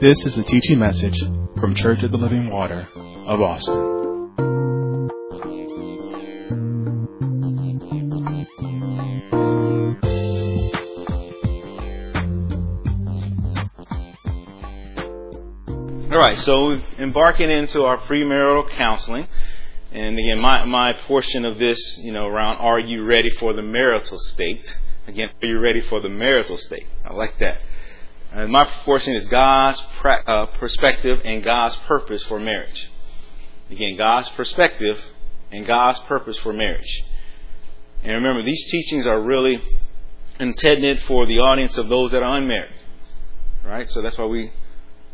This is a teaching message from Church of the Living Water of Austin. All right, so embarking into our premarital counseling. And again, my, my portion of this, you know, around are you ready for the marital state? Again, are you ready for the marital state? I like that. And my portion is God's uh, perspective and God's purpose for marriage. Again, God's perspective and God's purpose for marriage. And remember, these teachings are really intended for the audience of those that are unmarried. Right? So that's why we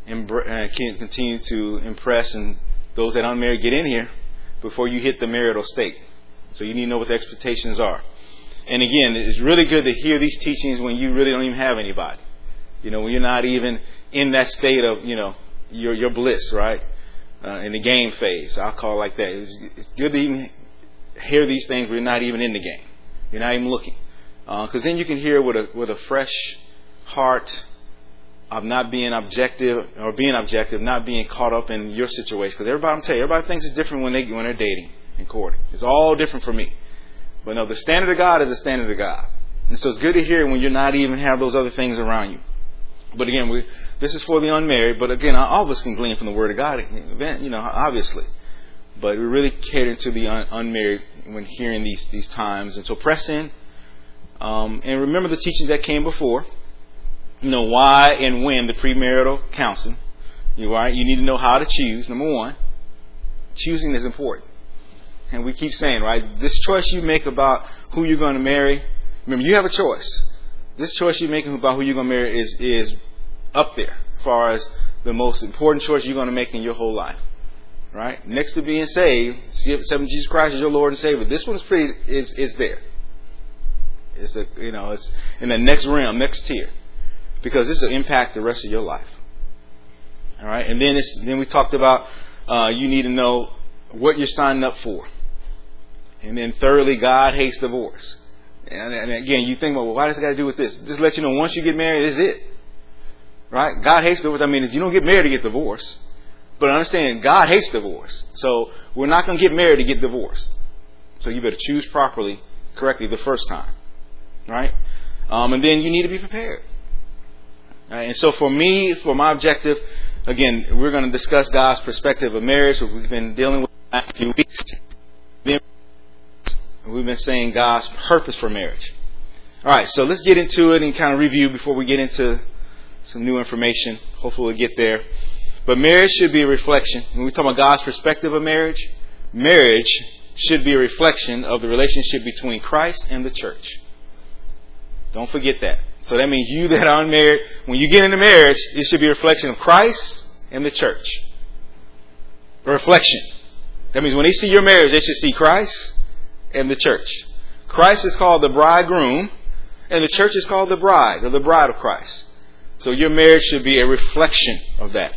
uh, can continue to impress and those that are unmarried get in here before you hit the marital state. So you need to know what the expectations are. And again, it's really good to hear these teachings when you really don't even have anybody. You know, when you're not even in that state of, you know, your, your bliss, right? Uh, in the game phase. I'll call it like that. It's, it's good to even hear these things when you're not even in the game. You're not even looking. Because uh, then you can hear with a, with a fresh heart of not being objective or being objective, not being caught up in your situation. Because everybody, I'm telling you, everybody thinks it's different when they when they're dating and courting. It's all different for me. But no, the standard of God is the standard of God, and so it's good to hear when you're not even have those other things around you. But again, we, this is for the unmarried. But again, all of us can glean from the Word of God, you know, obviously. But we really cater to the un- unmarried when hearing these these times, and so press in. Um, and remember the teachings that came before you know why and when the premarital counseling. You right? You need to know how to choose. Number one, choosing is important, and we keep saying right. This choice you make about who you're going to marry. Remember, you have a choice. This choice you're making about who you're going to marry is is up there as far as the most important choice you're going to make in your whole life. Right? Next to being saved, accepting Jesus Christ as your Lord and Savior. This one's pretty is is there. It's a you know it's in the next realm, next tier because this will impact the rest of your life. All right, and then it's, then we talked about uh, you need to know what you're signing up for, and then thirdly, God hates divorce. And, and again, you think, well, why does it got to do with this? Just let you know, once you get married, is it. Right? God hates divorce. I mean, you don't get married to get divorced, but understand, God hates divorce. So we're not going to get married to get divorced. So you better choose properly, correctly the first time. Right? Um, and then you need to be prepared. Right? And so for me, for my objective, again, we're going to discuss God's perspective of marriage, which we've been dealing with the last few weeks. We've been saying God's purpose for marriage. All right, so let's get into it and kind of review before we get into some new information. Hopefully, we'll get there. But marriage should be a reflection. When we talk about God's perspective of marriage, marriage should be a reflection of the relationship between Christ and the church. Don't forget that. So that means you that are unmarried, when you get into marriage, it should be a reflection of Christ and the church. A reflection. That means when they see your marriage, they should see Christ and the church. Christ is called the bridegroom, and the church is called the bride, or the bride of Christ. So your marriage should be a reflection of that.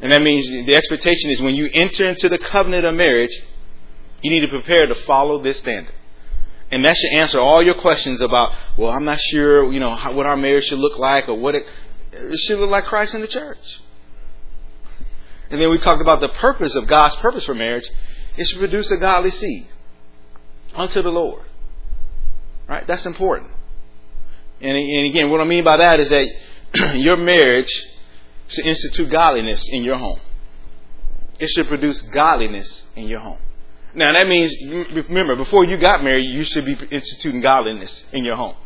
And that means the expectation is when you enter into the covenant of marriage, you need to prepare to follow this standard. And that should answer all your questions about, well, I'm not sure, you know, how, what our marriage should look like or what it, it should look like Christ in the church. And then we talked about the purpose of God's purpose for marriage is to produce a godly seed unto the Lord. Right? That's important. And, and again, what I mean by that is that your marriage should institute godliness in your home. It should produce godliness in your home. Now that means, remember, before you got married, you should be instituting godliness in your home.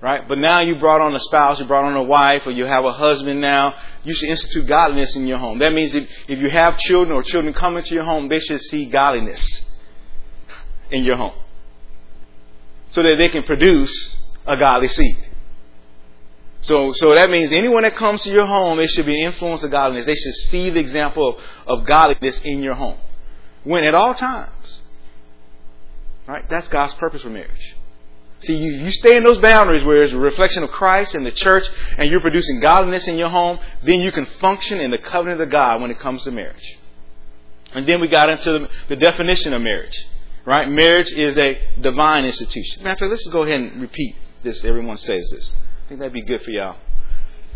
Right? But now you brought on a spouse, you brought on a wife, or you have a husband now, you should institute godliness in your home. That means if, if you have children or children come into your home, they should see godliness in your home. So that they can produce a godly seed. So, so that means anyone that comes to your home, it should be an influence of godliness. They should see the example of, of godliness in your home. When at all times. Right? That's God's purpose for marriage. See, you, you stay in those boundaries where it's a reflection of Christ and the church and you're producing godliness in your home, then you can function in the covenant of God when it comes to marriage. And then we got into the, the definition of marriage. Right? Marriage is a divine institution. Matter of fact, let's go ahead and repeat this. Everyone says this. I think that'd be good for y'all.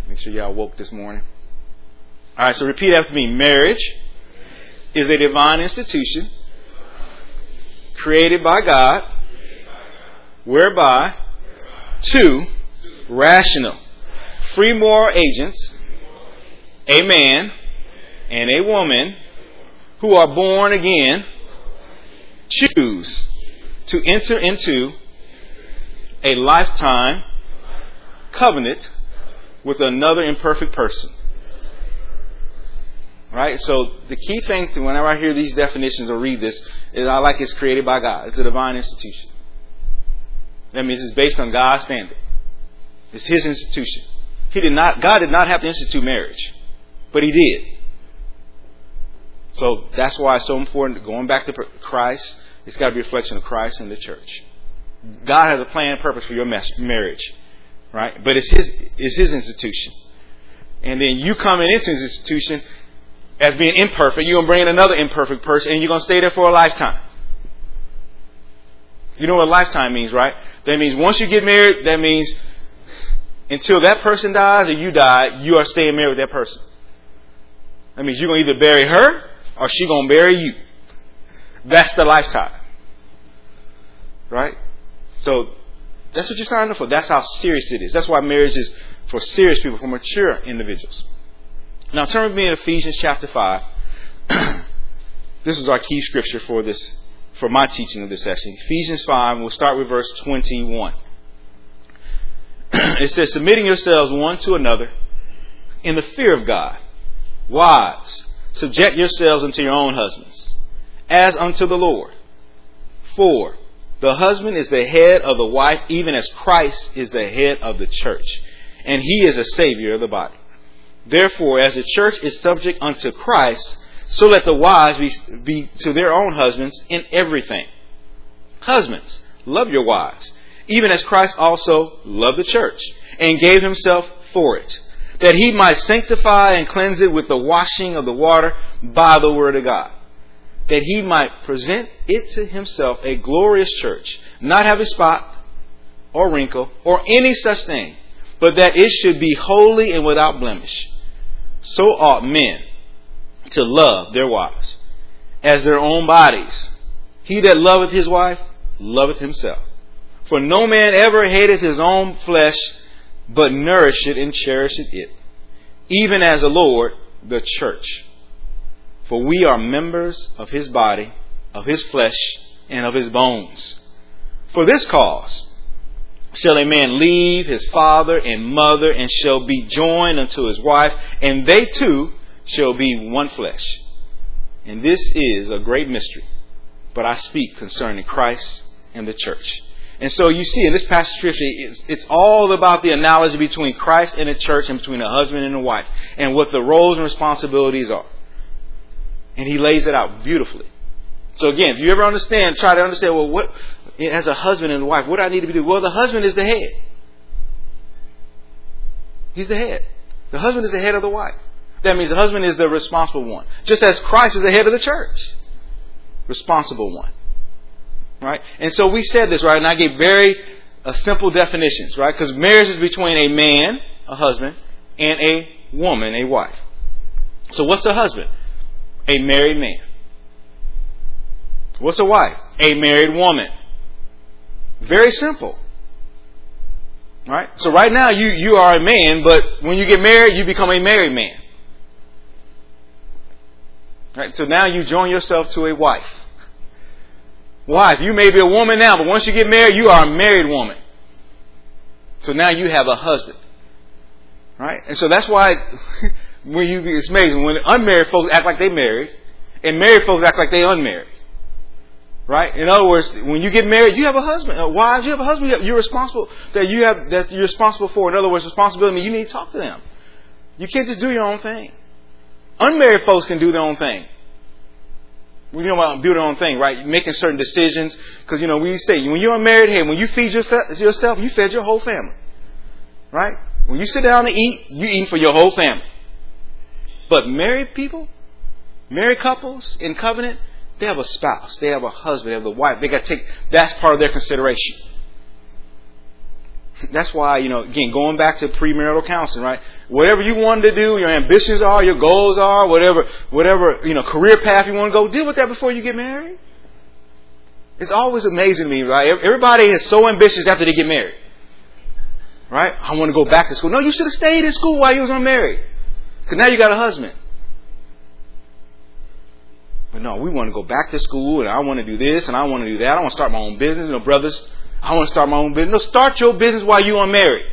Make sure y'all woke this morning. All right, so repeat after me. Marriage is a divine institution created by God whereby two rational, free moral agents, a man and a woman who are born again, choose to enter into a lifetime covenant with another imperfect person. Right? So the key thing to whenever I hear these definitions or read this is I like it's created by God. It's a divine institution. That means it's based on God's standard. It's His institution. He did not, God did not have to institute marriage, but He did. So that's why it's so important. Going back to Christ, it's got to be a reflection of Christ and the church. God has a plan and purpose for your marriage, right? But it's His, it's His institution. And then you coming into His institution as being imperfect, you're to bring in another imperfect person and you're to stay there for a lifetime. You know what lifetime means, right? That means once you get married, that means until that person dies or you die, you are staying married with that person. That means you're to either bury her or she's going to bury you. That's the lifetime. Right? So that's what you're signing up for. That's how serious it is. That's why marriage is for serious people, for mature individuals. Now turn with me in Ephesians chapter 5. this is our key scripture for this for my teaching of this session. Ephesians 5, we'll start with verse 21. it says, Submitting yourselves one to another in the fear of God. Wives, subject yourselves unto your own husbands, as unto the Lord. For the husband is the head of the wife, even as Christ is the head of the church, and he is a Savior of the body. Therefore, as the church is subject unto Christ, so let the wives be, be to their own husbands in everything. Husbands, love your wives, even as Christ also loved the church and gave himself for it, that he might sanctify and cleanse it with the washing of the water by the word of God, that he might present it to himself a glorious church, not having spot or wrinkle or any such thing, but that it should be holy and without blemish. So ought men to love their wives as their own bodies. He that loveth his wife loveth himself. For no man ever hateth his own flesh, but nourisheth and cherisheth it, even as the Lord the church. For we are members of his body, of his flesh, and of his bones. For this cause shall a man leave his father and mother, and shall be joined unto his wife, and they two shall be one flesh. And this is a great mystery, but I speak concerning Christ and the church. And so you see in this passage of scripture, it's, it's, all about the analogy between Christ and the church and between a husband and a wife and what the roles and responsibilities are. And he lays it out beautifully. So again, if you ever understand, try to understand, well, what, as a husband and wife, what do I need to be doing? Well, the husband is the head. He's the head. The husband is the head of the wife. That means the husband is the responsible one. Just as Christ is the head of the church. Responsible one. Right? And so we said this, right? And I gave very uh, simple definitions, right? Because marriage is between a man, a husband, and a woman, a wife. So what's a husband? A married man. What's a wife? A married woman. Very simple. Right? So right now you, you are a man, but when you get married, you become a married man. Right? So now you join yourself to a wife. Wife, you may be a woman now, but once you get married, you are a married woman. So now you have a husband. Right? And so that's why when you it's amazing when unmarried folks act like they married and married folks act like they unmarried. Right? In other words, when you get married, you have a husband. Uh, wives, you have a husband. You're responsible that you have that you're responsible for. In other words, responsibility. You need to talk to them. You can't just do your own thing. Unmarried folks can do their own thing. We know about do their own thing, right? Making certain decisions. Because, you know, we say, when you're unmarried, hey, when you feed yourself, you fed your whole family. Right? When you sit down to eat, you eat for your whole family. But married people, married couples in covenant, they have a spouse, they have a husband, they have a wife. They got to take, that's part of their consideration. that's why, you know, again, going back to premarital counseling, right? Whatever you wanted to do, your ambitions are, your goals are, whatever, whatever, you know, career path you want to go, deal with that before you get married. It's always amazing to me, right? Everybody is so ambitious after they get married. Right? I want to go back to school. No, you should have stayed in school while you was unmarried. Because now you got a husband. But no, we want to go back to school and I want to do this and I want to do that. I want to start my own business. You know, brothers, I want to start my own business. No, start your business while you're unmarried.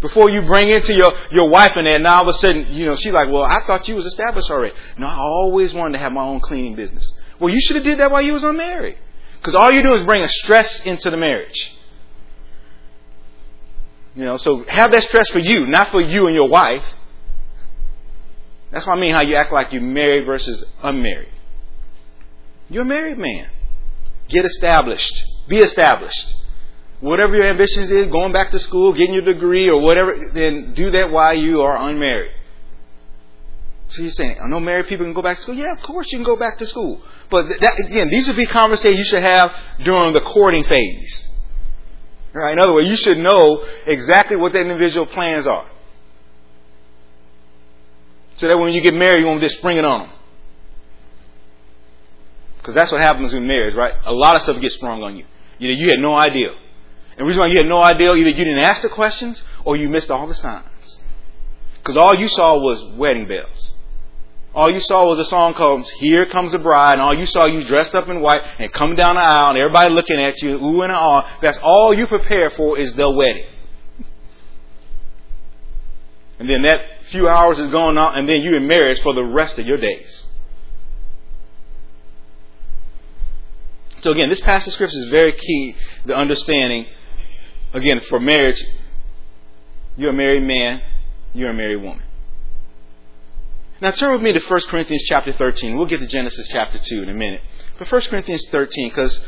Before you bring into your, your wife and that, now all of a sudden, you know, she's like, well, I thought you was established already. No, I always wanted to have my own cleaning business. Well, you should have did that while you was unmarried. Because all you do is bring a stress into the marriage. You know, so have that stress for you, not for you and your wife. That's what I mean how you act like you're married versus unmarried. You're a married man. Get established. Be established. Whatever your ambitions is, going back to school, getting your degree or whatever, then do that while you are unmarried. So you're saying, I know married people can go back to school? Yeah, of course you can go back to school. But that, again, these would be conversations you should have during the courting phase. Right? In other words, you should know exactly what that individual plans are. So that when you get married, you won't just spring it on them. Because that's what happens in marriage, right? A lot of stuff gets sprung on you. You, know, you had no idea. And the reason why you had no idea, either you didn't ask the questions or you missed all the signs. Because all you saw was wedding bells. All you saw was a song called Here Comes the Bride, and all you saw you dressed up in white and coming down the aisle and everybody looking at you, ooh and ah. That's all you prepare for is the wedding. And then that few hours is going on, and then you're in marriage for the rest of your days. So again, this passage of scripture is very key, the understanding, again, for marriage, you're a married man, you're a married woman. Now turn with me to 1 Corinthians chapter 13. We'll get to Genesis chapter 2 in a minute. But 1 Corinthians 13, because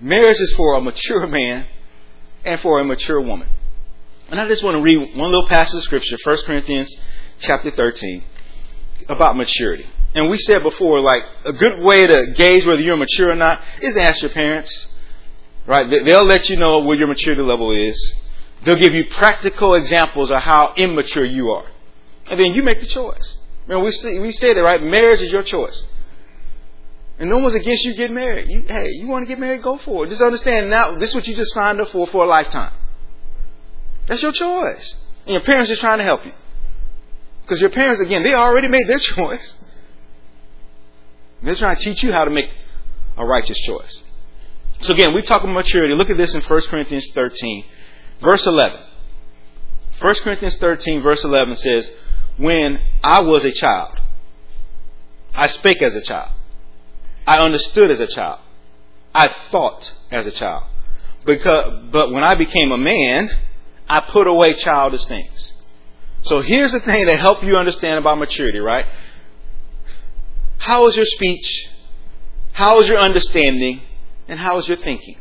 marriage is for a mature man and for a mature woman. And I just want to read one little passage of scripture, 1 Corinthians chapter 13, about maturity. And we said before, like, a good way to gauge whether you're mature or not is ask your parents. Right? They'll let you know where your maturity level is. They'll give you practical examples of how immature you are. And then you make the choice. Man, we, see, we said it, right? Marriage is your choice. And no one's against you getting married. You, hey, you want to get married? Go for it. Just understand now, this is what you just signed up for for a lifetime. That's your choice. And your parents are trying to help you. Because your parents, again, they already made their choice. They're trying to teach you how to make a righteous choice. So again, we talk about maturity. Look at this in 1 Corinthians 13, verse 11. 1 Corinthians 13, verse 11 says, When I was a child, I spake as a child. I understood as a child. I thought as a child. Because, but when I became a man, I put away childish things. So here's the thing to help you understand about maturity, right? How is your speech? How is your understanding? And how is your thinking?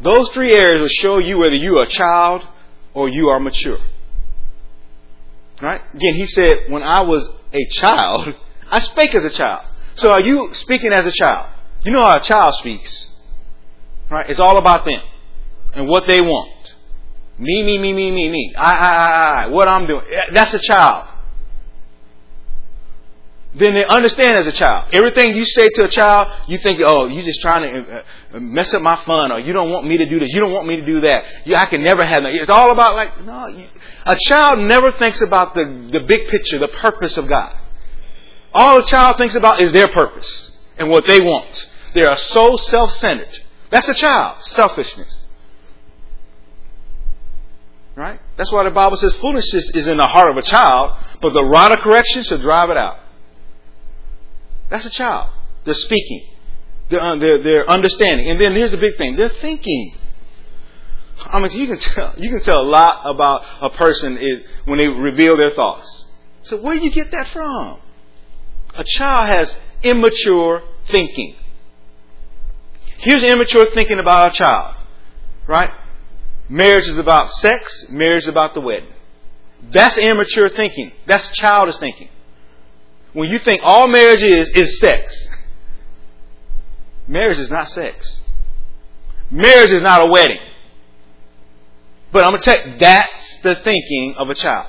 Those three areas will show you whether you are a child or you are mature. Right? Again, he said, when I was a child, I spake as a child. So are you speaking as a child? You know how a child speaks. Right? It's all about them and what they want. Me, me, me, me, me, me. I, I, I, I. What I'm doing. That's a child. Then they understand as a child. Everything you say to a child, you think, oh, you're just trying to uh, mess up my fun, or you don't want me to do this, you don't want me to do that. Yeah, I can never have that. It's all about like, no, a child never thinks about the, the big picture, the purpose of God. All a child thinks about is their purpose and what they want. They are so self-centered. That's a child, selfishness. Right? That's why the Bible says foolishness is in the heart of a child, but the rod of correction should drive it out. That's a child. They're speaking. They're, uh, they're, they're understanding. And then here's the big thing. They're thinking. I mean, you can tell, you can tell a lot about a person is, when they reveal their thoughts. So where do you get that from? A child has immature thinking. Here's immature thinking about a child. Right? Marriage is about sex. Marriage is about the wedding. That's immature thinking. That's childish thinking. When you think all marriage is, is sex. Marriage is not sex. Marriage is not a wedding. But I'm going to tell you, that's the thinking of a child.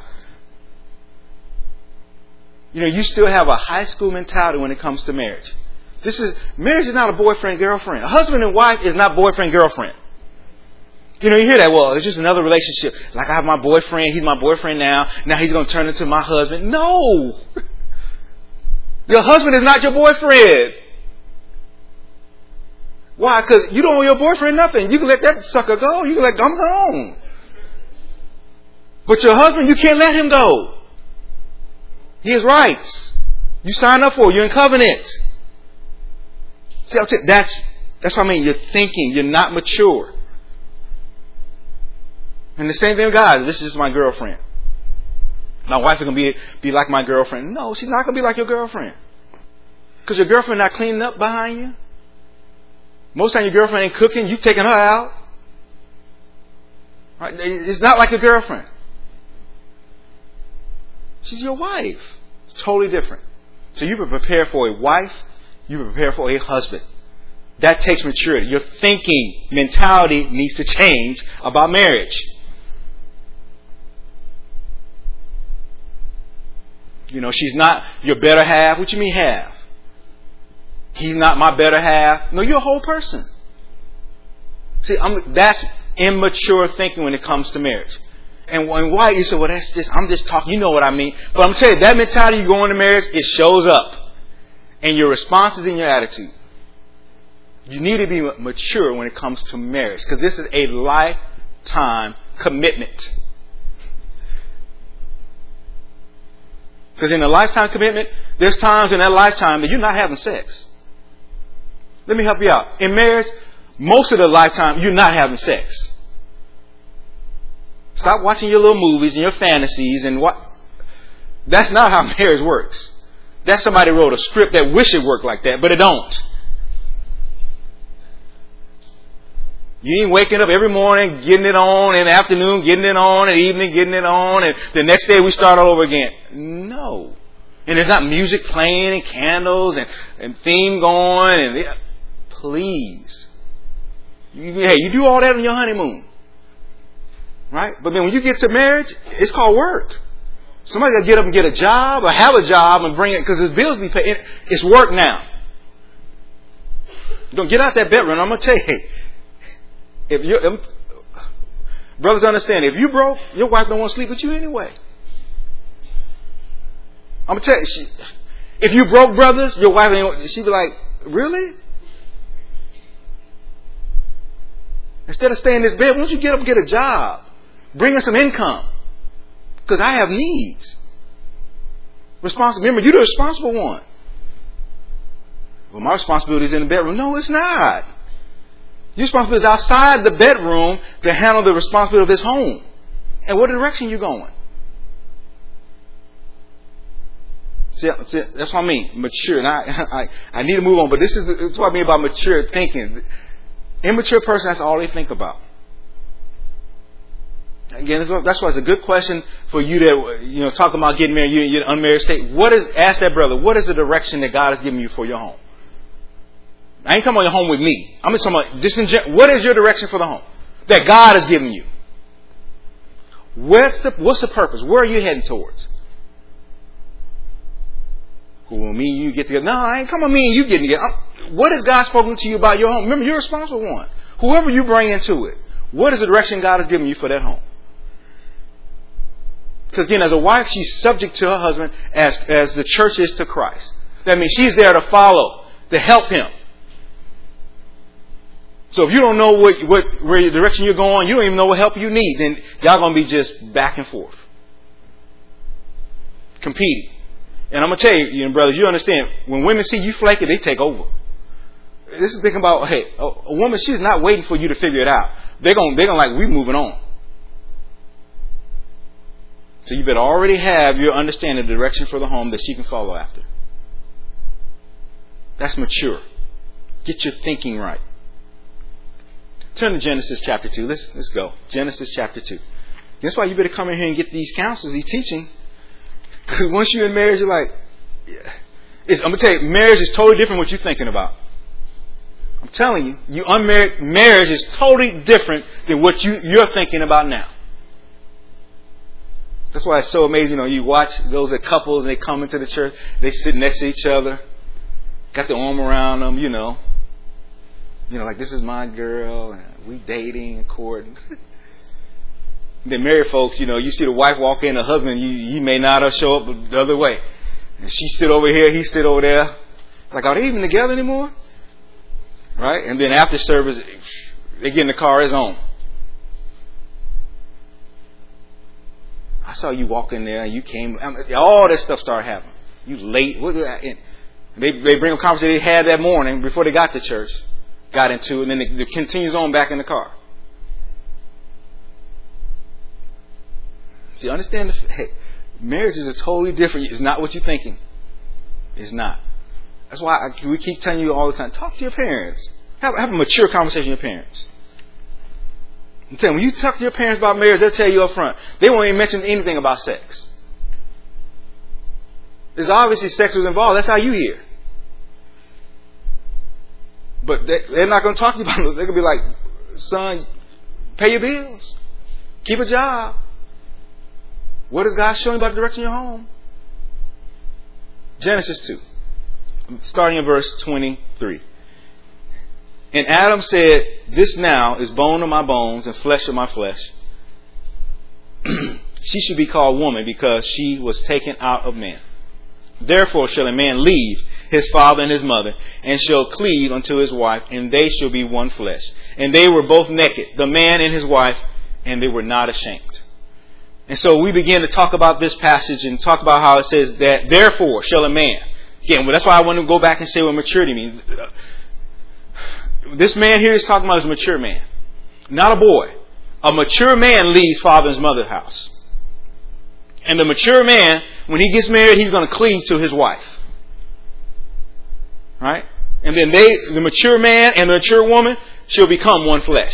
You know, you still have a high school mentality when it comes to marriage. This is, marriage is not a boyfriend girlfriend. A husband and wife is not boyfriend girlfriend. You know, you hear that, well, it's just another relationship. Like I have my boyfriend, he's my boyfriend now, now he's going to turn into my husband. No! Your husband is not your boyfriend. Why? Because you don't owe your boyfriend nothing. You can let that sucker go. You can let him go. But your husband, you can't let him go. He has rights. You sign up for it. You're in covenant. See, I'll that's, that's what I mean. You're thinking. You're not mature. And the same thing with God. This is my girlfriend. My wife is going to be, be like my girlfriend. No, she's not going to be like your girlfriend. Because your girlfriend not cleaning up behind you. Most time your girlfriend ain't cooking, you taking her out. Right? It's not like your girlfriend. She's your wife. It's totally different. So you prepare for a wife, you prepare for a husband. That takes maturity. Your thinking mentality needs to change about marriage. You know, she's not your better half. What you mean half? He's not my better half. No, you're a whole person. See, I'm, that's immature thinking when it comes to marriage. And when why you say, well, that's just, I'm just talking, you know what I mean. But I'm telling you, that mentality you go into marriage, it shows up. And your responses and your attitude. You need to be mature when it comes to marriage. Because this is a lifetime commitment. Because in a lifetime commitment, there's times in that lifetime that you're not having sex. Let me help you out. In marriage, most of the lifetime, you're not having sex. Stop watching your little movies and your fantasies and what. That's not how marriage works. That's somebody wrote a script that wish it worked like that, but it don't. You ain't waking up every morning, getting it on, in the afternoon, getting it on, in the evening, getting it on, and the next day we start all over again. No. And there's not music playing and candles and, and theme going and please. You, hey, you do all that on your honeymoon. Right? But then when you get to marriage, it's called work. Somebody got to get up and get a job or have a job and bring it because his bills be paid. It's work now. Don't get out that bedroom. I'm gonna tell you, if you brothers understand, if you broke, your wife don't want to sleep with you anyway. I'm gonna tell you, she, if you broke, brothers, your wife ain't. She be like, really? Instead of staying in this bed, why don't you get up and get a job? Bring us some income. Because I have needs. Responsible. Remember, you're the responsible one. Well, my responsibility is in the bedroom. No, it's not. Your responsibility is outside the bedroom to handle the responsibility of this home. And what direction you going? See, see, that's what I mean. Mature. And I, I, I need to move on, but this is, this is what I mean about mature thinking. Immature person, that's all they think about. Again, that's why it's a good question for you to, you know, talk about getting married, you're in an unmarried state. What is, ask that brother, what is the direction that God has given you for your home? I ain't talking about your home with me. I'm just talking about, just in general, what is your direction for the home that God has given you? What's the, what's the purpose? Where are you heading towards? Well, me and you get together. No, I ain't come on me and you getting together. I'm, what has God spoken to you about your home? Remember, you're a responsible one. Whoever you bring into it, what is the direction God has given you for that home? Because again, as a wife, she's subject to her husband as, as the church is to Christ. That means she's there to follow, to help him. So if you don't know what, what where direction you're going, you don't even know what help you need, then y'all gonna be just back and forth. Competing. And I'm gonna tell you, you know, brothers, you understand, when women see you flaking, they take over. This is thinking about, hey, a, a woman, she's not waiting for you to figure it out. They're gonna, they're gonna like, we moving on. So you better already have your understanding the direction for the home that she can follow after. That's mature. Get your thinking right. Turn to Genesis chapter 2. Let's, let's go. Genesis chapter 2. That's why you better come in here and get these counsels, these teaching. Because once you're in marriage, you're like, yeah. I'm going to tell you, marriage is totally different what you're thinking about. I'm telling you, you unmarried, marriage is totally different than what you, you're thinking about now. That's why it's so amazing. You know, you watch those couples and they come into the church, they sit next to each other, got their arm around them, you know. You know, like this is my girl, and we dating and courting. then married folks, you know, you see the wife walk in, the husband, you, he may not show up the other way. And she sit over here, he sit over there. Like, are they even together anymore? Right? And then after service, they get in the car, it's on. I saw you walk in there and you came, um, all this stuff started happening. You late. What, they, they bring up conversation they had that morning before they got to church, got into and then it, it continues on back in the car. See, understand the, hey, marriage is a totally different, it's not what you're thinking. It's not. That's why I, we keep telling you all the time, talk to your parents. Have, have a mature conversation with your parents. I'm telling you, when you talk to your parents about marriage, they'll tell you up front. They won't even mention anything about sex. There's obviously sex was involved. That's how you hear. But they, are not going to talk to you about it. They're going to be like, son, pay your bills. Keep a job. What is God showing you about the direction of your home? Genesis 2, starting in verse 23. And Adam said, This now is bone of my bones and flesh of my flesh. she should be called woman because she was taken out of man. Therefore shall a man leave his father and his mother, and shall cleave unto his wife, and they shall be one flesh. And they were both naked, the man and his wife, and they were not ashamed. And so we begin to talk about this passage and talk about how it says that therefore shall a man. Again, that's why I want to go back and say what maturity means this man here is talking about is a mature man, not a boy. A mature man leaves father's mother's house. And the mature man, when he gets married, he's going to cleave to his wife. Right? And then they, the mature man and the mature woman, she'll become one flesh.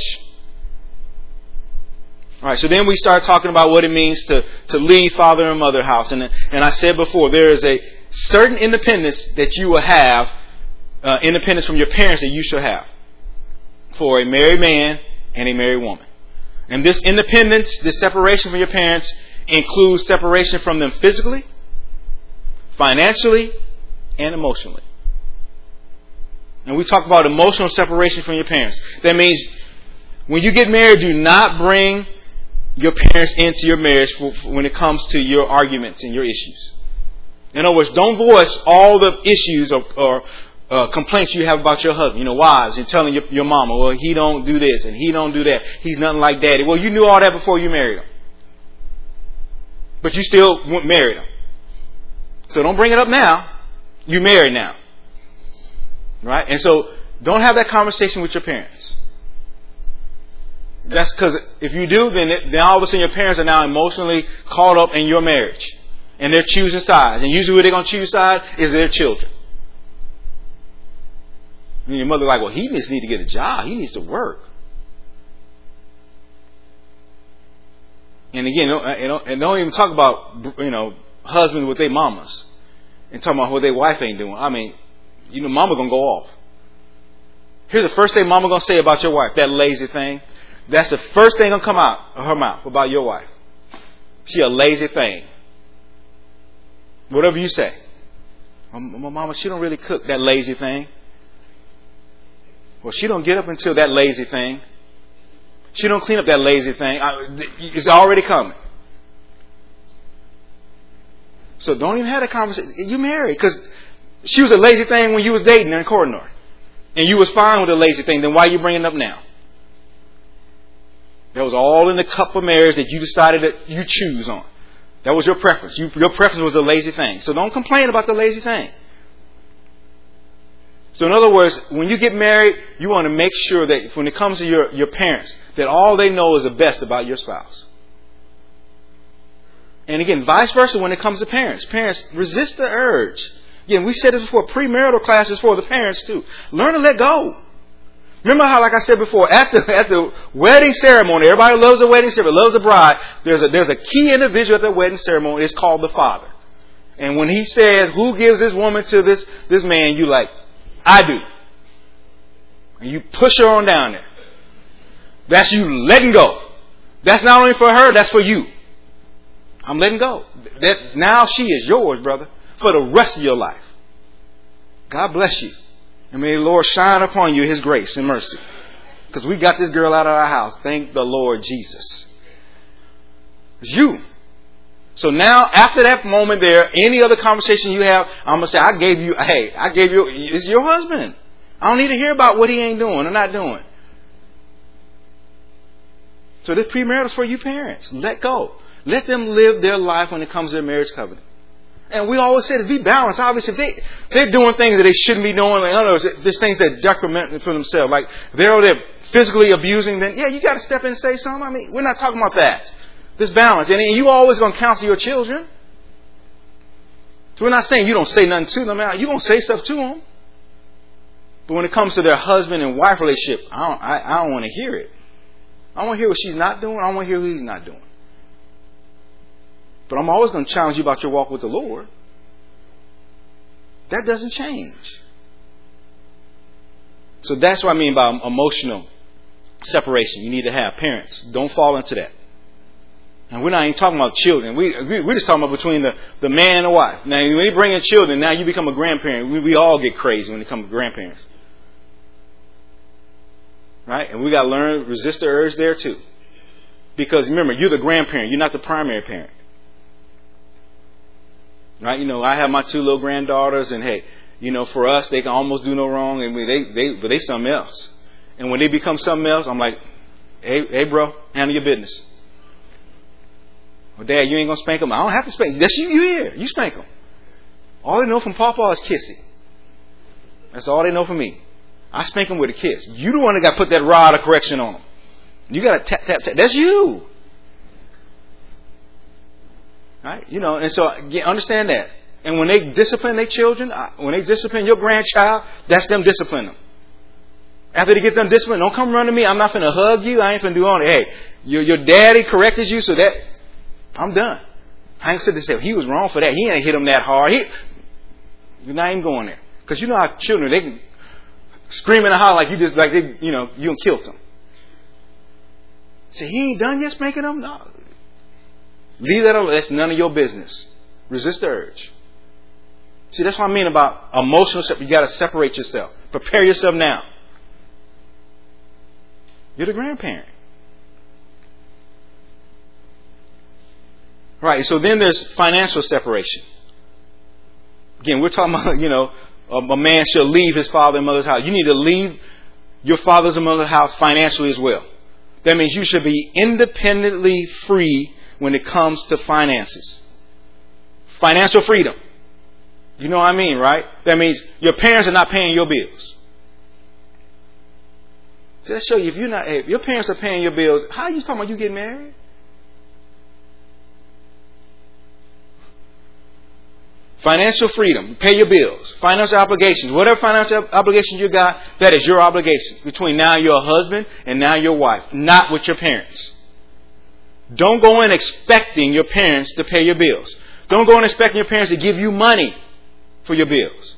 All right, so then we start talking about what it means to, to leave father and mother house. And, and I said before, there is a certain independence that you will have, uh, independence from your parents that you shall have for a married man and a married woman. And this independence, this separation from your parents, includes separation from them physically, financially, and emotionally. And we talk about emotional separation from your parents. That means when you get married, do not bring your parents into your marriage when it comes to your arguments and your issues. In other words, don't voice all the issues or, or, uh, complaints you have about your husband, you know, wives, and telling your, your mama, well, he don't do this and he don't do that. He's nothing like daddy. Well, you knew all that before you married him. But you still married him. So don't bring it up now. You married now. Right? And so don't have that conversation with your parents. That's because if you do, then, it, then all of a sudden your parents are now emotionally caught up in your marriage. And they're choosing sides. And usually where they're going to choose sides is their children. And your mother like, well, he just need to get a job. He needs to work. And again, don't, and don't even talk about you know husbands with their mamas and talking about what their wife ain't doing. I mean, you know, mama gonna go off. Here's the first thing mama gonna say about your wife, that lazy thing. That's the first thing gonna come out of her mouth about your wife. She a lazy thing. Whatever you say. Um, My mama, she don't really cook that lazy thing. Well, she don't get up until that lazy thing. She don't clean up that lazy thing. It's already coming. So don't even have a conversation. You married because she was a lazy thing when you was dating and courting her, and you was fine with a lazy thing. Then why are you bringing it up now? That was all in the cup of marriage that you decided that you choose on. That was your preference. You, your preference was a lazy thing. So don't complain about the lazy thing. So in other words, when you get married, you want to make sure that when it comes to your, your parents, that all they know is the best about your spouse. And again, vice versa when it comes to parents. Parents, resist the urge. Again, we said this before, premarital classes for the parents too. Learn to let go. Remember how, like I said before, at the, at the wedding ceremony, everybody loves the wedding ceremony, loves the bride. There's a, there's a key individual at the wedding ceremony. It's called the father. And when he says, who gives this woman to this, this man, you like, I do. And you push her on down there. That's you letting go. That's not only for her, that's for you. I'm letting go. That now she is yours, brother, for the rest of your life. God bless you. And may the Lord shine upon you His grace and mercy. Because we got this girl out of our house. Thank the Lord Jesus. It's you. So now, after that moment there, any other conversation you have, I'm gonna say, I gave you, hey, I gave you, it's your husband. I don't need to hear about what he ain't doing or not doing. So this premarital is for you parents. Let go. Let them live their life when it comes to their marriage covenant. And we always say to be balanced. Obviously, they, they're doing things that they shouldn't be doing, like, in other words, there's things that detriment for themselves. Like, they're, they're physically abusing, then yeah, you got to step in and say something. I mean, we're not talking about that. This balance. And you always going to counsel your children. So we're not saying you don't say nothing to them. You're to say stuff to them. But when it comes to their husband and wife relationship, I don't, I, I don't want to hear it. I want to hear what she's not doing. I want to hear what he's not doing. But I'm always going to challenge you about your walk with the Lord. That doesn't change. So that's what I mean by emotional separation. You need to have parents. Don't fall into that. And we're not even talking about children. We, we're just talking about between the, the man and the wife. Now, when you bring in children, now you become a grandparent. We, we all get crazy when it comes to grandparents. Right? And we got to learn, resist the urge there too. Because remember, you're the grandparent. You're not the primary parent. Right? You know, I have my two little granddaughters, and hey, you know, for us, they can almost do no wrong, and we, they, they, but they something else. And when they become something else, I'm like, hey, hey, bro, handle your business. Well, Dad, you ain't gonna spank them. I don't have to spank. That's you. You here? You spank them. All they know from Papa is kissing. That's all they know from me. I spank them with a kiss. You the one that got to put that rod of correction on them. You got to tap tap tap. That's you. Right? You know, and so understand that. And when they discipline their children, when they discipline your grandchild, that's them disciplining them. After they get them disciplined, don't come run to me. I'm not going to hug you. I ain't going to do all that. Hey, your, your daddy corrected you, so that I'm done. I ain't said to say he was wrong for that. He ain't hit him that hard. He, you're not even going there. Because you know how children, they can scream and holler like you just, like they, you know, you killed them. Say, he ain't done yet spanking them? No. Leave that alone. That's none of your business. Resist the urge. See, that's what I mean about emotional. You got to separate yourself. Prepare yourself now. You're the grandparent. Right. So then there's financial separation. Again, we're talking about, you know, a, man should leave his father and mother's house. You need to leave your father's and mother's house financially as well. That means you should be independently free when it comes to finances. Financial freedom. You know what I mean, right? That means your parents are not paying your bills. So that show you if you're not if your parents are paying your bills, how are you talking about you getting married? Financial freedom, pay your bills, financial obligations, whatever financial obligations you got, that is your obligation between now your husband and now your wife, not with your parents. Don't go in expecting your parents to pay your bills. Don't go in expecting your parents to give you money for your bills.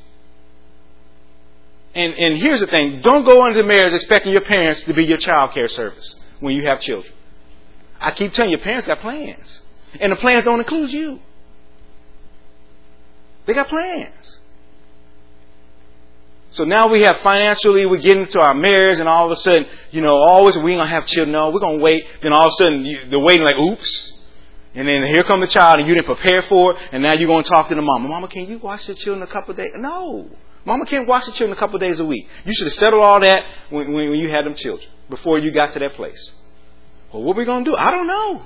And, and here's the thing don't go into marriage expecting your parents to be your child care service when you have children. I keep telling you, your parents got plans. And the plans don't include you. They got plans. So now we have financially, we get into our marriage, and all of a sudden, you know, always we ain't gonna have children. No, we're gonna wait. Then all of a sudden, you, they're waiting like, oops. And then here come the child, and you didn't prepare for it, and now you're gonna talk to the mama. Mama, can you watch the children a couple days? No, mama can't watch the children a couple days a week. You should have settled all that when, when, when you had them children before you got to that place. Well, what are we gonna do? I don't know.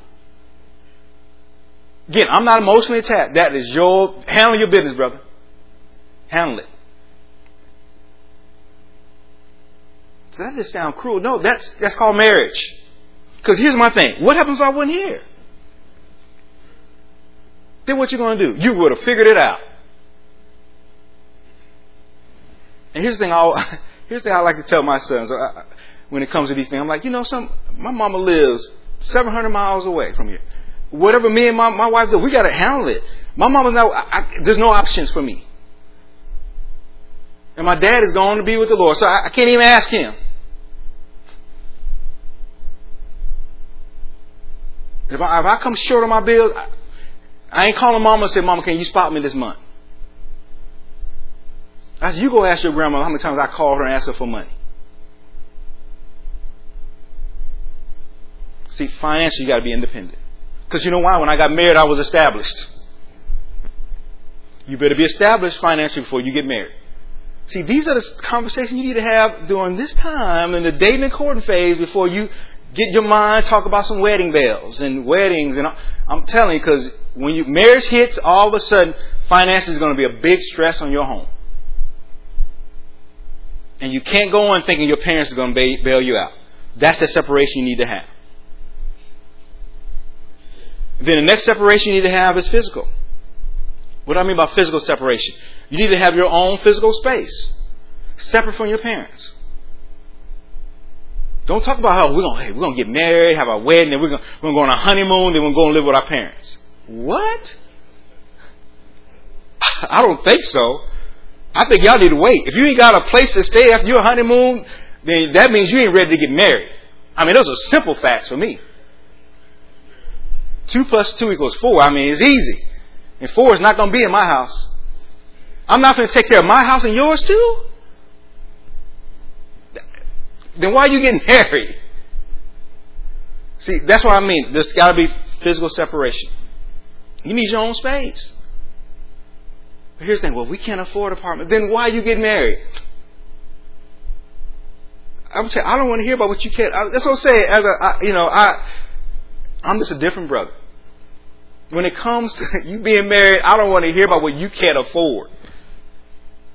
Again, I'm not emotionally attacked. That is your handle your business, brother. Handle it. That just sounds cruel. No, that's that's called marriage. Because here's my thing. What happens if I wasn't here? Then what you gonna do? You would have figured it out. And here's the thing. I here's the thing I like to tell my sons I, when it comes to these things. I'm like, you know, some my mama lives 700 miles away from here whatever me and my, my wife do, we got to handle it. My mama's not, there's no options for me. And my dad is going to be with the Lord, so I, I can't even ask him. If I, if I come short on my bills, I ain't calling mama and say, Mama, can you spot me this month? I said, you go ask your grandma how many times I called her and asked her for money. See, financially, you got to be independent. Because you know why? When I got married, I was established. You better be established financially before you get married. See, these are the conversations you need to have during this time in the dating and courting phase before you get your mind talk about some wedding bells and weddings. And I'm telling you, because when you marriage hits, all of a sudden, finance is going to be a big stress on your home. And you can't go on thinking your parents are going to bail you out. That's the separation you need to have. Then the next separation you need to have is physical. What do I mean by physical separation? You need to have your own physical space, separate from your parents. Don't talk about how we're gonna hey, we're gonna get married, have a wedding, and we're gonna we're gonna go on a honeymoon, then we're gonna live with our parents. What? I don't think so. I think y'all need to wait. If you ain't got a place to stay after your honeymoon, then that means you ain't ready to get married. I mean, those are simple facts for me. Two plus two equals four. I mean, it's easy. And four is not going to be in my house. I'm not going to take care of my house and yours too? Then why are you getting married? See, that's what I mean. There's got to be physical separation. You need your own space. But here's the thing. Well, we can't afford an apartment. Then why are you get married? I'm saying I don't want to hear about what you can't. That's what I'm saying. As a, I, you know, I, I'm just a different brother. When it comes to you being married, I don't want to hear about what you can't afford.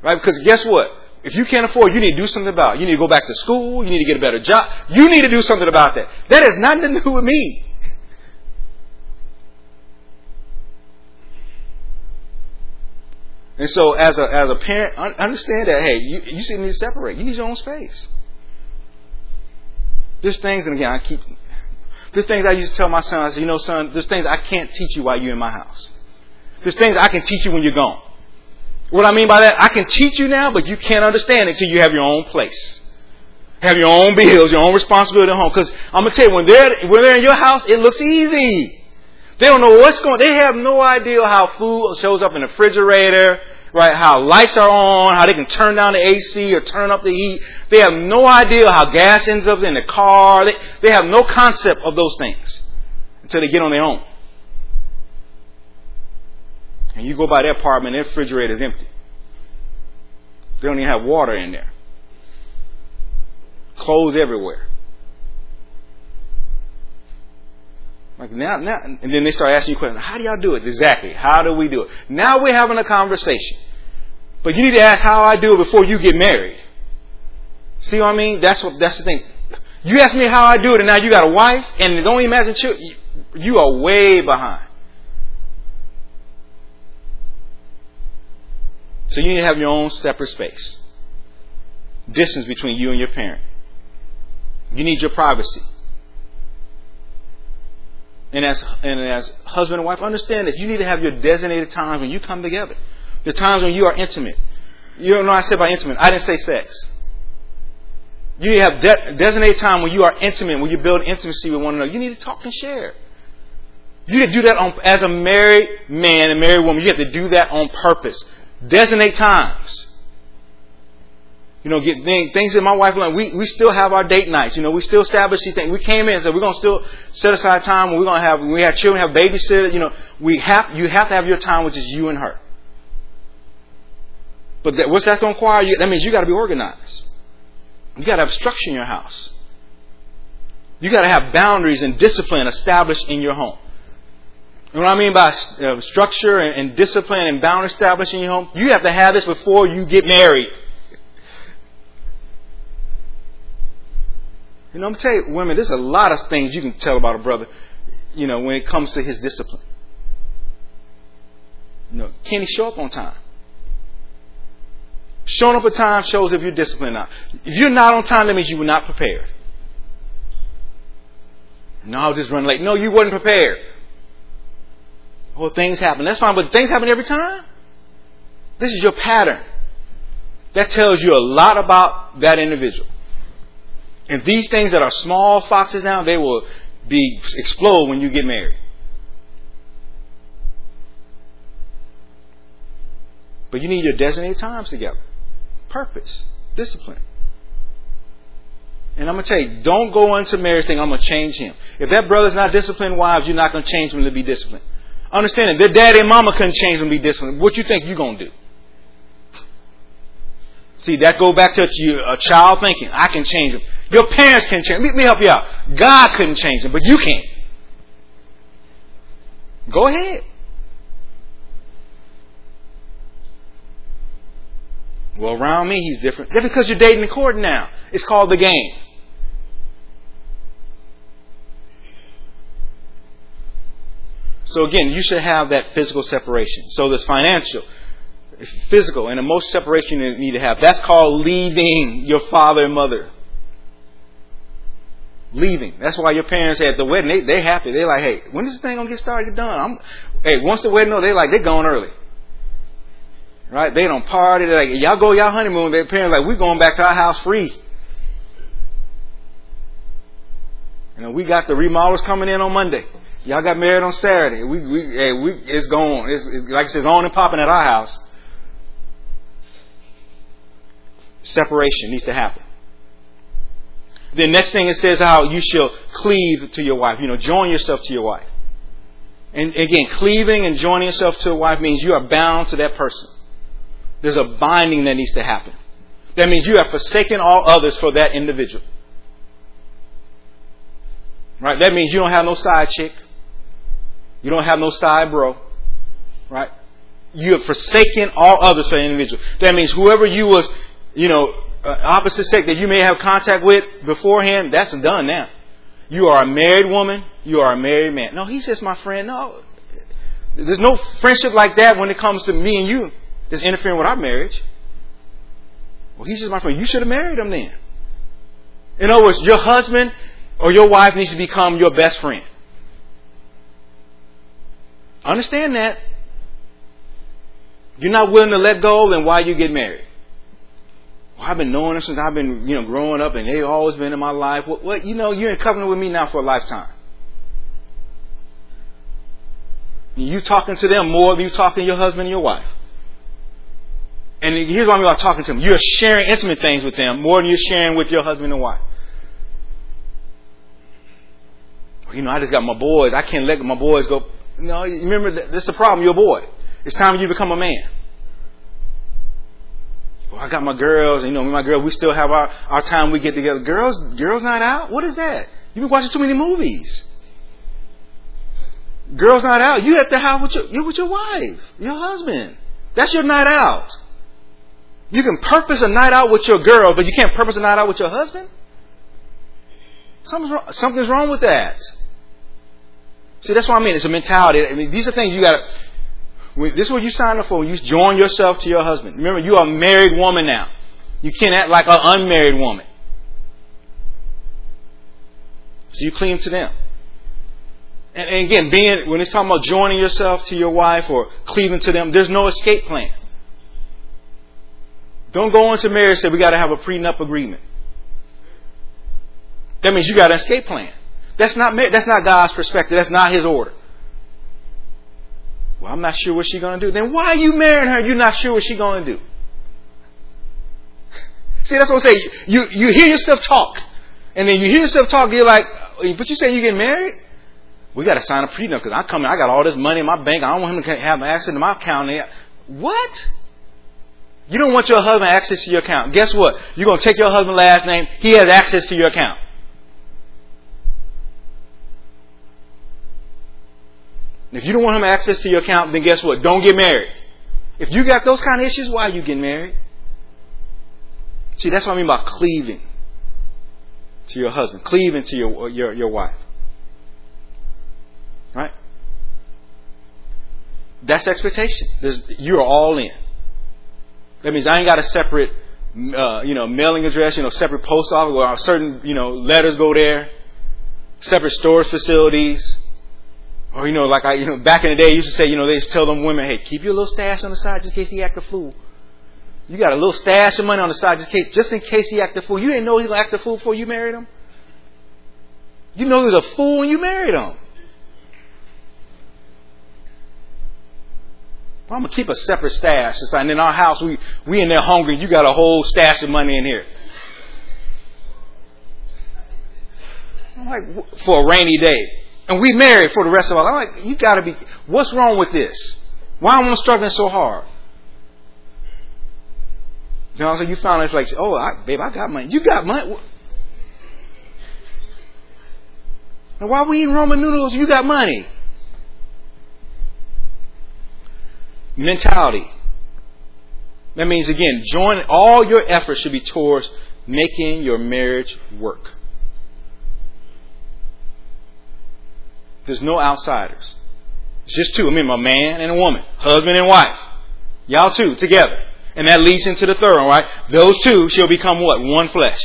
Right? Because guess what? If you can't afford, you need to do something about it. You need to go back to school. You need to get a better job. You need to do something about that. That has nothing to do with me. And so, as a as a parent, understand that hey, you you need to separate. You need your own space. There's things, and again, I keep there's things I used to tell my son. I said, you know, son, there's things I can't teach you while you're in my house. There's things I can teach you when you're gone. What I mean by that, I can teach you now, but you can't understand it until you have your own place. Have your own bills, your own responsibility at home. Because I'm gonna tell you, when they're when they're in your house, it looks easy. They don't know what's going. On. They have no idea how food shows up in the refrigerator, right? How lights are on, how they can turn down the AC or turn up the heat. They have no idea how gas ends up in the car. They, they have no concept of those things until they get on their own. And you go by their apartment, their refrigerator is empty. They don't even have water in there. Clothes everywhere. Like now, now, and then they start asking you questions. How do y'all do it? Exactly. How do we do it? Now we're having a conversation. But you need to ask how I do it before you get married. See what I mean? That's what, that's the thing. You ask me how I do it and now you got a wife and don't imagine children. You are way behind. So you need to have your own separate space. Distance between you and your parent. You need your privacy. And as, and as husband and wife, understand this. You need to have your designated times when you come together. The times when you are intimate. You don't know I said by intimate. I didn't say sex. You need to have de- designated time when you are intimate, when you build intimacy with one another. You need to talk and share. You need to do that on, as a married man and married woman. You have to do that on purpose. Designate times. You know, get things, things that my wife and we, we still have our date nights. You know, we still establish these things. We came in and said we're going to still set aside time we're going to have, we have children, have babysitters. You know, we have, you have to have your time, which is you and her. But that, what's that going to require you? That means you got to be organized. You got to have structure in your house. You got to have boundaries and discipline established in your home. And what I mean by uh, structure and, and discipline and boundary establishing in your home, you have to have this before you get married. You know, I'm tell you, women, there's a lot of things you can tell about a brother, you know, when it comes to his discipline. You know, can he show up on time? Showing up on time shows if you're disciplined or not. If you're not on time, that means you were not prepared. No, I was just running late. No, you wasn't prepared. Well, things happen. That's fine, but things happen every time. This is your pattern. That tells you a lot about that individual. And these things that are small foxes now, they will be explode when you get married. But you need your designated times together. Purpose. Discipline. And I'm going to tell you, don't go into marriage thinking, I'm going to change him. If that brother's not disciplined, wives, you're not going to change him to be disciplined. Understand that their daddy and mama couldn't change them be disciplined. What you think you're going to do? See, that go back to a child thinking, I can change them. Your parents can change. them. Let me help you out. God couldn't change them, but you can. Go ahead. Well, around me, he's different. That's because you're dating and court now. It's called the game. So again, you should have that physical separation. So there's financial, physical, and emotional separation you need to have. That's called leaving your father and mother. Leaving. That's why your parents at the wedding, they, they happy. They're like, hey, when is this thing gonna get started, get done? I'm, hey, once the wedding, over, they're like, they're going early. Right? They don't party. They're like, y'all go y'all honeymoon. Their parents like, we're going back to our house free. You know, we got the remodels coming in on Monday. Y'all got married on Saturday. We, we, hey, we, it's going. It's, it's like it says, on and popping at our house. Separation needs to happen. The next thing it says how you shall cleave to your wife. You know, join yourself to your wife. And again, cleaving and joining yourself to a wife means you are bound to that person. There's a binding that needs to happen. That means you have forsaken all others for that individual. Right? That means you don't have no side chick. You don't have no side bro. Right? You have forsaken all others for individual. That means whoever you was, you know, uh, opposite sex that you may have contact with beforehand, that's done now. You are a married woman. You are a married man. No, he's just my friend. No. There's no friendship like that when it comes to me and you that's interfering with our marriage. Well, he's just my friend. You should have married him then. In other words, your husband or your wife needs to become your best friend. Understand that. You're not willing to let go, then why you get married? Well, I've been knowing them since I've been, you know, growing up, and they've always been in my life. What, what you know, you're in covenant with me now for a lifetime. You talking to them more than you talking to your husband and your wife. And here's what I mean by talking to them. You're sharing intimate things with them more than you're sharing with your husband and wife. You know, I just got my boys. I can't let my boys go. No, remember, this is the problem. You're a boy. It's time you become a man. Well, I got my girls, and you know, my girl, we still have our, our time we get together. Girls, girls night out? What is that? You've been watching too many movies. Girls night out. You at the house with your, you're with your wife, your husband. That's your night out. You can purpose a night out with your girl, but you can't purpose a night out with your husband? Something's wrong, something's wrong with that. See, that's what I mean. It's a mentality. I mean, these are things you got to. This is what you sign up for. when You join yourself to your husband. Remember, you are a married woman now. You can't act like an unmarried woman. So you cleave to them. And, and again, being when it's talking about joining yourself to your wife or cleaving to them, there's no escape plan. Don't go into marriage and say we got to have a prenup agreement. That means you got an escape plan. That's not that's not God's perspective. That's not His order. Well, I'm not sure what she's going to do. Then why are you marrying her? You're not sure what she's going to do. See, that's what I'm saying. You you hear yourself talk, and then you hear yourself talk. You're like, uh, but you say you get married. We got to sign a prenup because I come in, I got all this money in my bank. I don't want him to have access to my account. What? You don't want your husband access to your account. Guess what? You're going to take your husband's last name. He has access to your account. If you don't want him access to your account, then guess what? Don't get married. If you got those kind of issues, why are you getting married? See, that's what I mean by cleaving to your husband, cleaving to your your, your wife. Right? That's expectation. There's, you're all in. That means I ain't got a separate, uh, you know, mailing address, you know, separate post office where certain, you know, letters go there, separate storage facilities. Or, you know, like I, you know, back in the day, I used to say, you know, they used tell them women, hey, keep your little stash on the side just in case he act a fool. You got a little stash of money on the side just in case, just in case he act a fool. You didn't know he was act a fool before you married him. You know he was a fool when you married him. Well, I'm gonna keep a separate stash. It's like in our house, we we in there hungry. You got a whole stash of money in here. I'm like for a rainy day, and we married for the rest of our life. I'm like, you got to be. What's wrong with this? Why am I struggling so hard? You know, so you found it's like, oh, I, babe, I got money. You got money. Now, why are we eating Roman noodles? You got money. Mentality. That means again, join all your efforts should be towards making your marriage work. There's no outsiders. It's just two. I mean, a man and a woman, husband and wife. Y'all two together. And that leads into the third one, right? Those two shall become what? One flesh.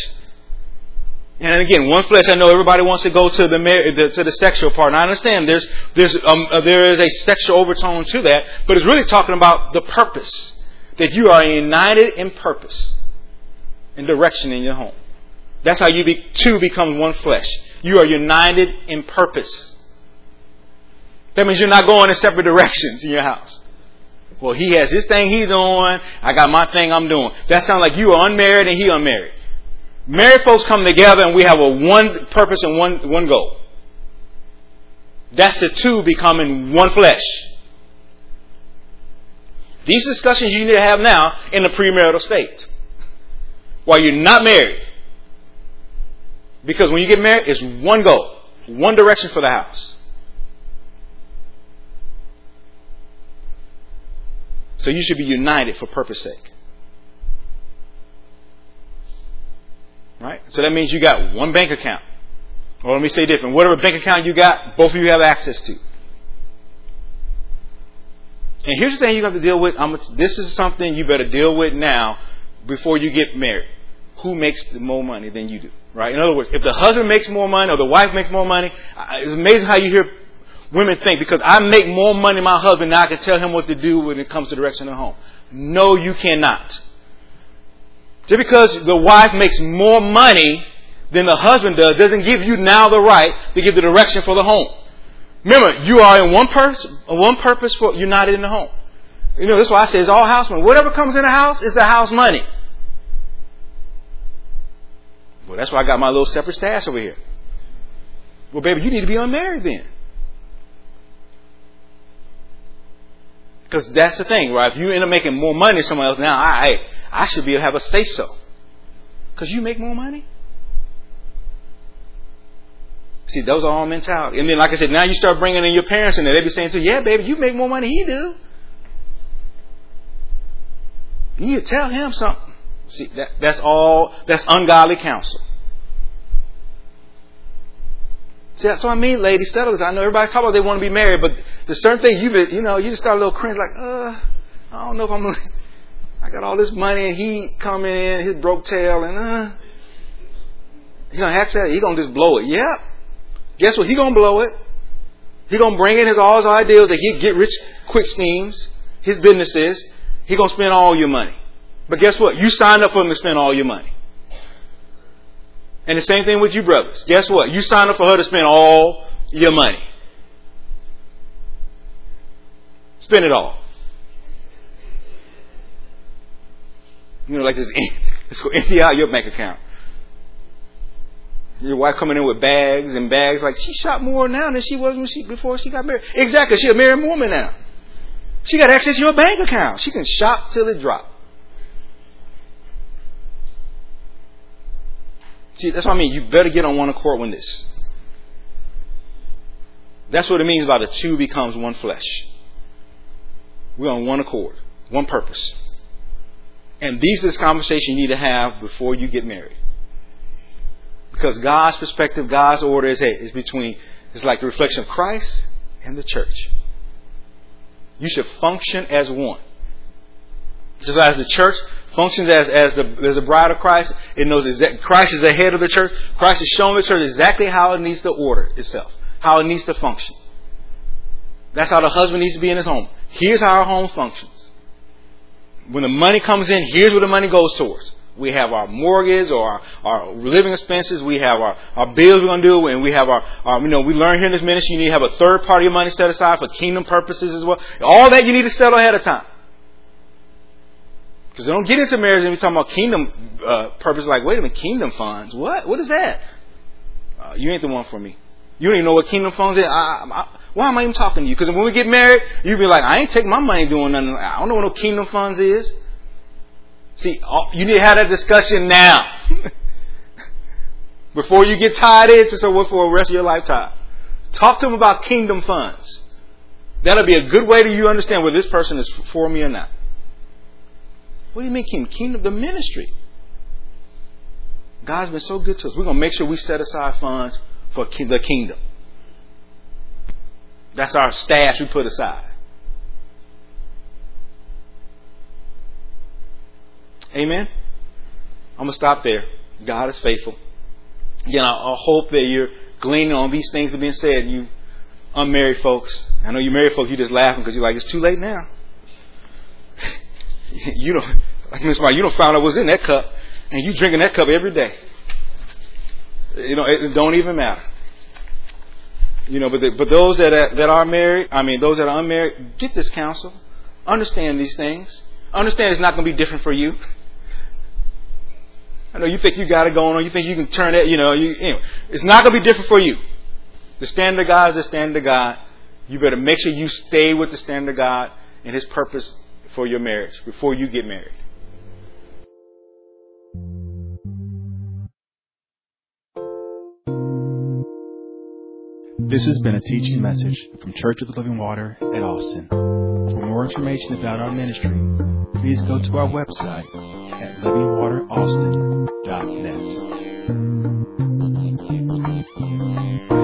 And again, one flesh. I know everybody wants to go to the, the to the sexual part, and I understand there's there's um, uh, there is a sexual overtone to that, but it's really talking about the purpose that you are united in purpose and direction in your home. That's how you be, two become one flesh. You are united in purpose. That means you're not going in separate directions in your house. Well, he has his thing he's doing. I got my thing I'm doing. That sounds like you are unmarried and he unmarried. Married folks come together and we have a one purpose and one, one goal. That's the two becoming one flesh. These discussions you need to have now in the premarital state. While you're not married. Because when you get married, it's one goal, one direction for the house. So you should be united for purpose sake. Right? So that means you got one bank account. Or let me say different. Whatever bank account you got, both of you have access to. And here's the thing you have to deal with. I'm, this is something you better deal with now before you get married. Who makes more money than you do? Right? In other words, if the husband makes more money or the wife makes more money, it's amazing how you hear women think because I make more money than my husband now I can tell him what to do when it comes to direction of the home. No, you cannot. Just because the wife makes more money than the husband does doesn't give you now the right to give the direction for the home. Remember, you are in one purpose, one purpose for united in the home. You know, that's why I say it's all house money. Whatever comes in the house is the house money. Well, that's why I got my little separate stash over here. Well, baby, you need to be unmarried then. Because that's the thing, right? If you end up making more money than someone else, now I, I should be able to have a say so. Because you make more money. See, those are all mentality. And then, like I said, now you start bringing in your parents in. They be saying to you, yeah, baby, you make more money he do. You tell him something. See, that, that's all, that's ungodly counsel. See, that's what I mean, ladies, settle this. I know everybody's talking about they want to be married, but there's certain things you you know, you just start a little cringe like, uh, I don't know if I'm gonna, I got all this money and he coming in, his broke tail, and uh, he gonna to, he gonna just blow it. Yep. Guess what? He gonna blow it. He gonna bring in his all his ideas that he get rich quick schemes, his businesses. He gonna spend all your money. But guess what? You signed up for him to spend all your money. And the same thing with you brothers. Guess what? You signed up for her to spend all your money. Spend it all. You know, like this, let's go empty out your bank account. Your wife coming in with bags and bags, like she shot more now than she was when she before she got married. Exactly, she a married woman now. She got access to your bank account. She can shop till it drop. See, that's what I mean. You better get on one accord with this. That's what it means by the two becomes one flesh. We're on one accord, one purpose. And these are the conversations you need to have before you get married. Because God's perspective, God's order is, hey, is between, it's like the reflection of Christ and the church. You should function as one. Just as the church functions as, as the as the bride of Christ, it knows that Christ is the head of the church. Christ has shown the church exactly how it needs to order itself, how it needs to function. That's how the husband needs to be in his home. Here's how our home functions. When the money comes in, here's where the money goes towards. We have our mortgage or our, our living expenses. We have our, our bills we're going to do. And we have our, our, you know, we learn here in this ministry you need to have a third party of money set aside for kingdom purposes as well. All that you need to settle ahead of time. Because they don't get into marriage and we're talking about kingdom uh, purpose. Like, wait a minute, kingdom funds? What? What is that? Uh, you ain't the one for me. You don't even know what kingdom funds is. I, I, why am I even talking to you? Because when we get married, you be like, I ain't taking my money doing nothing. I don't know what no kingdom funds is. See, you need to have that discussion now. Before you get tied into someone for the rest of your lifetime. Talk to them about kingdom funds. That'll be a good way to you understand whether this person is for me or not. What do you mean kingdom? Kingdom, the ministry. God's been so good to us. We're going to make sure we set aside funds for the kingdom. That's our stash we put aside. Amen? I'm going to stop there. God is faithful. Again, I, I hope that you're gleaning on these things that are being said. You unmarried folks. I know you married folks, you're just laughing because you're like, it's too late now. you don't, like Miss Mark, you don't find out what's in that cup, and you drinking that cup every day. You know, it don't even matter. You know, but the, but those that are, that are married, I mean, those that are unmarried, get this counsel. Understand these things. Understand it's not going to be different for you. I know you think you got it going on. You think you can turn it. You know, you, anyway, it's not going to be different for you. The standard of God is the standard of God. You better make sure you stay with the standard of God and His purpose for your marriage before you get married. This has been a teaching message from Church of the Living Water at Austin. For more information about our ministry, please go to our website at livingwateraustin.net.